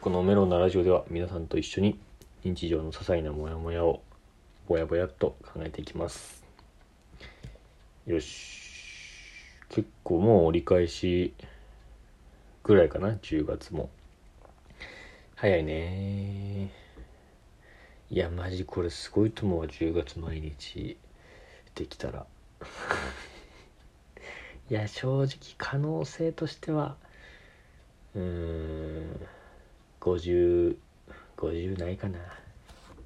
このメロンなラジオでは皆さんと一緒に日常の些細なモヤモヤをぼやぼやっと考えていきます。よし。結構もう折り返しぐらいかな？10月も。早いね。いやマジこれすごいと思うわ。10月毎日。できたら。いや正直可能性としてはうーん。5050ないかな。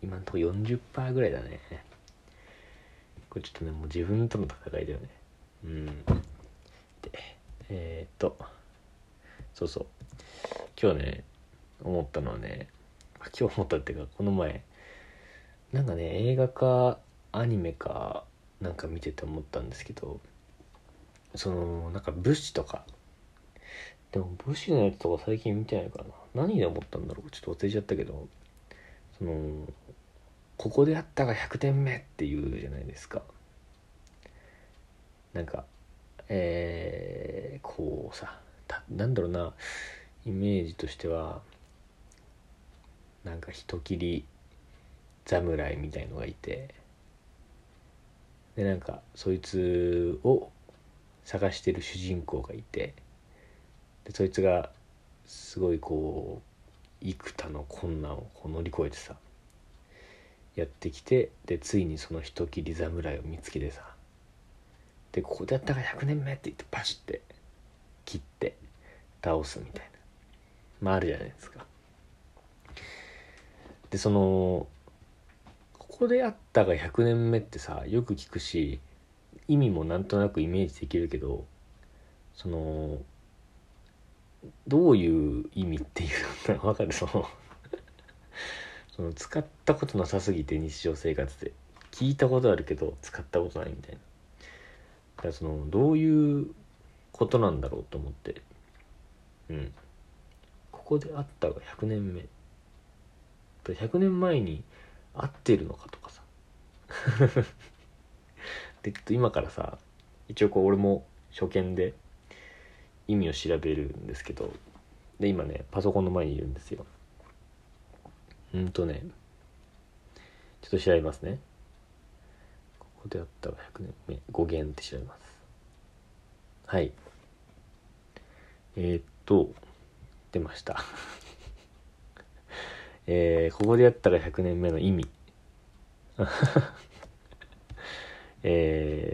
今のとこ40%ぐらいだね。これちょっとねもう自分との戦いだよね。うん。でえー、っとそうそう。今日ね思ったのはね今日思ったっていうかこの前なんかね映画かアニメかなんか見てて思ったんですけどそのなんか武士とか。でも武士のやつとか最近見てないかな。何で思ったんだろうちょっと忘れちゃったけど。そのここであったが100点目っていうじゃないですか。なんかえー、こうさなんだろうな。イメージとしてはなんか人斬り侍みたいのがいて。でなんかそいつを探してる主人公がいて。でそいつがすごいこう幾多の困難をこう乗り越えてさやってきてでついにその人斬り侍を見つけてさでここでやったから100年目って言ってパシって切って倒すみたいな。まああるじゃないですか。でそのここであったが100年目ってさよく聞くし意味もなんとなくイメージできるけどそのどういう意味っていうのわかるその？その使ったことなさすぎて日常生活で聞いたことあるけど使ったことないみたいな。だからそのどういうことなんだろうと思って。うん。ここであったが100年目。100年前に合ってるのかとかさ。で今からさ一応こう俺も初見で意味を調べるんですけどで今ねパソコンの前にいるんですよ。うんとねちょっと調べますね。ここであったら100年目語源って調べます。はい。えー、っと出ました。えー、ここでやったら100年目の意味。えー、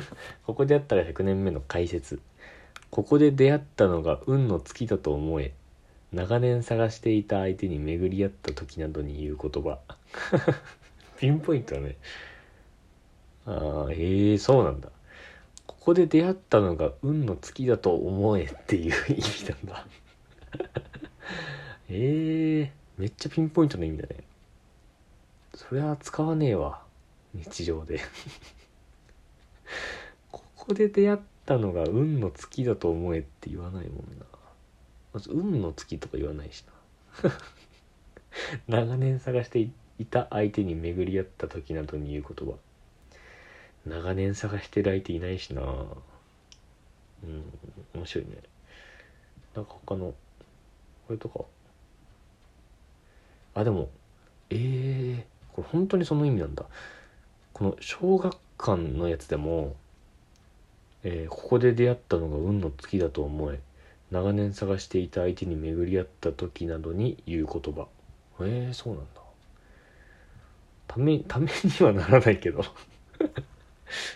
ここであったら100年目の解説。ここで出会ったのが運の尽きだと思え。長年探していた相手に巡り合った時などに言う言葉。ピンポイントだね。ああええー、そうなんだ。ここで出会ったのが運の尽きだと思え。っていう意味なんだ。え えー、めっちゃピンポイントの意味だね。そりゃ使わねえわ。日常で。ここで出会ったのが運の月だと思えって言わないもんな。まず運の月とか言わないしな。長年探していた相手に巡り合った時などに言う言葉。長年探してる相手いないしな。うん面白いね。なんか他のこれとか。あでもええー、これ本当にその意味なんだ。この小学館のやつでも、えー、ここで出会ったのが運の月だと思え長年探していた相手に巡り合った時などに言う言葉。えー、そうなんだ。ため ためにはならないけど。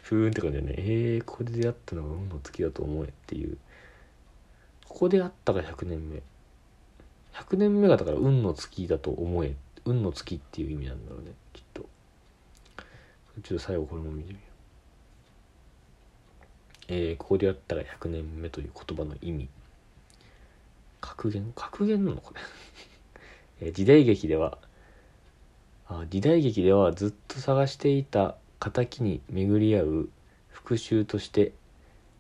ふーんって感じだね。えー、ここで出会ったのが運の月だと思えっていう。ここで会ったが100年目。100年目がだから運の月だと思え。運の月っていう意味なんだろうねきっと。ちょっと最後これも見てみよう。えー、ここでやったら100年目という言葉の意味。格言？格言なのこれ えー、時代劇ではあ時代劇ではずっと探していた敵に巡り合う復讐として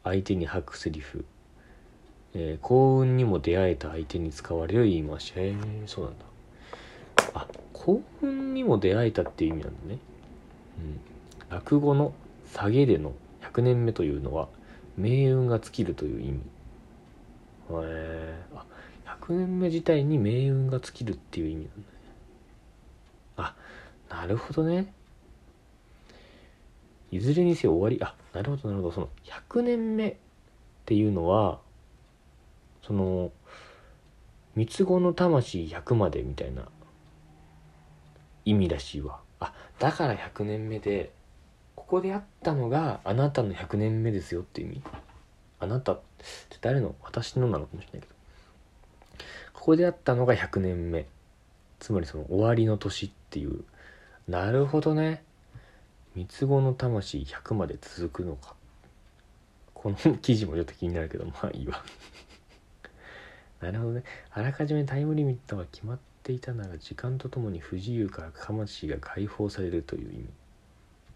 相手に吐くセリフ。えー、幸運にも出会えた相手に使われる言い回し。へえそうなんだ。あ幸運にも出会えたっていう意味なんだね。うん。落語の下げでの100年目というのは命運が尽きるという意味。へえあ100年目自体に命運が尽きるっていう意味なんだね。あなるほどね。いずれにせよ終わり。あなるほどなるほど。その100年目っていうのはその三つ子の魂100までみたいな意味らしいわ。あだから100年目でここであったのがあなたの100年目ですよっていう意味？あなたって誰の？私のなのかもしれないけど。ここであったのが100年目。つまりその終わりの年っていう。なるほどね。三つ子の魂100まで続くのか。この記事もちょっと気になるけど まあいいわ。なるほどね。あらかじめタイムリミットが決まっていたなら時間とともに不自由から魂が解放されるという意味。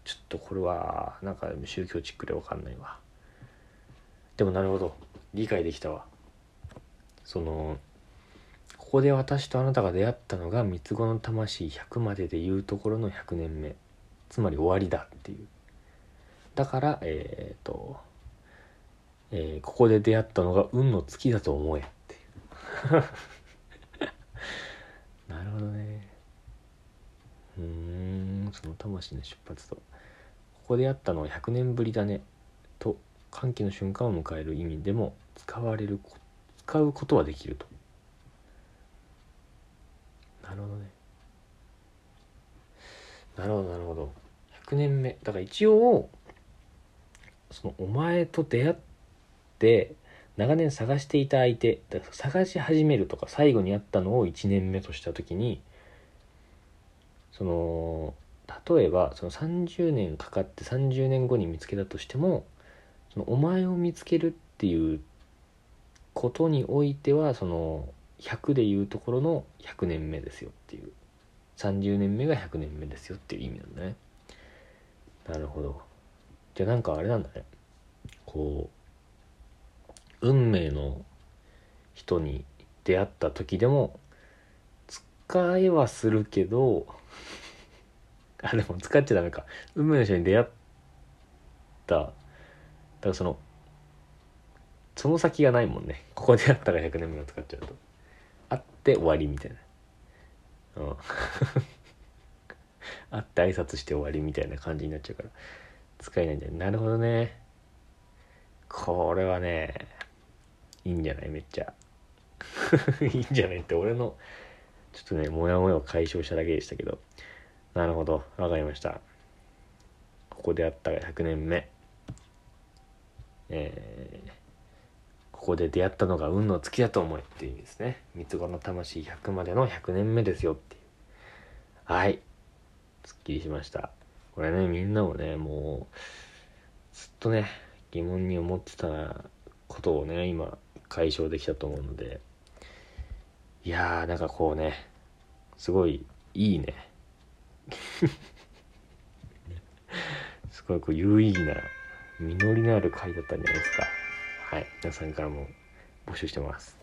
ちょっとこれはなんか宗教チックで分かんないわ。でもなるほど。理解できたわ。そのここで私とあなたが出会ったのが三つ子の魂100まででいうところの100年目。つまり終わりだっていう。だからえっ、と、えーここで出会ったのが運の月だと思えっていう。なるほどね。うーその魂の出発と。ここで会ったのは100年ぶりだね。と歓喜の瞬間を迎える意味でも使われる使うことはできると。なるほどね。なるほどなるほど。100年目。だから一応そのお前と出会って長年探していた相手だから探し始めるとか最後に会ったのを1年目とした時にその例えばその30年かかって30年後に見つけたとしてもそのお前を見つけるっていうことにおいてはその100でいうところの100年目ですよっていう。30年目が100年目ですよっていう意味なんだね。なるほど。じゃあなんかあれなんだね。こう運命の人に出会った時でも使えはするけどあでも使っちゃダメか。運命の人に出会った。だからそのその先がないもんね。ここでやったら100年目を使っちゃうと。会って終わりみたいな。うん。会って挨拶して終わりみたいな感じになっちゃうから使えないんだよなるほどね。これはねいいんじゃない？めっちゃ。いいんじゃない？って俺のちょっとねモヤモヤを解消しただけでしたけど。なるほど。わかりました。ここであったが100年目。えーここで出会ったのが運の月だと思えっていう意味ですね。三つ子の魂100までの100年目ですよっていう。はい。すっきりしました。これねみんなもねもうずっとね疑問に思ってたことをね今解消できたと思うので。いやーなんかこうねすごいいいね。すごいこう有意義な実りのある回だったんじゃないですか。はい。皆さんからも募集してます。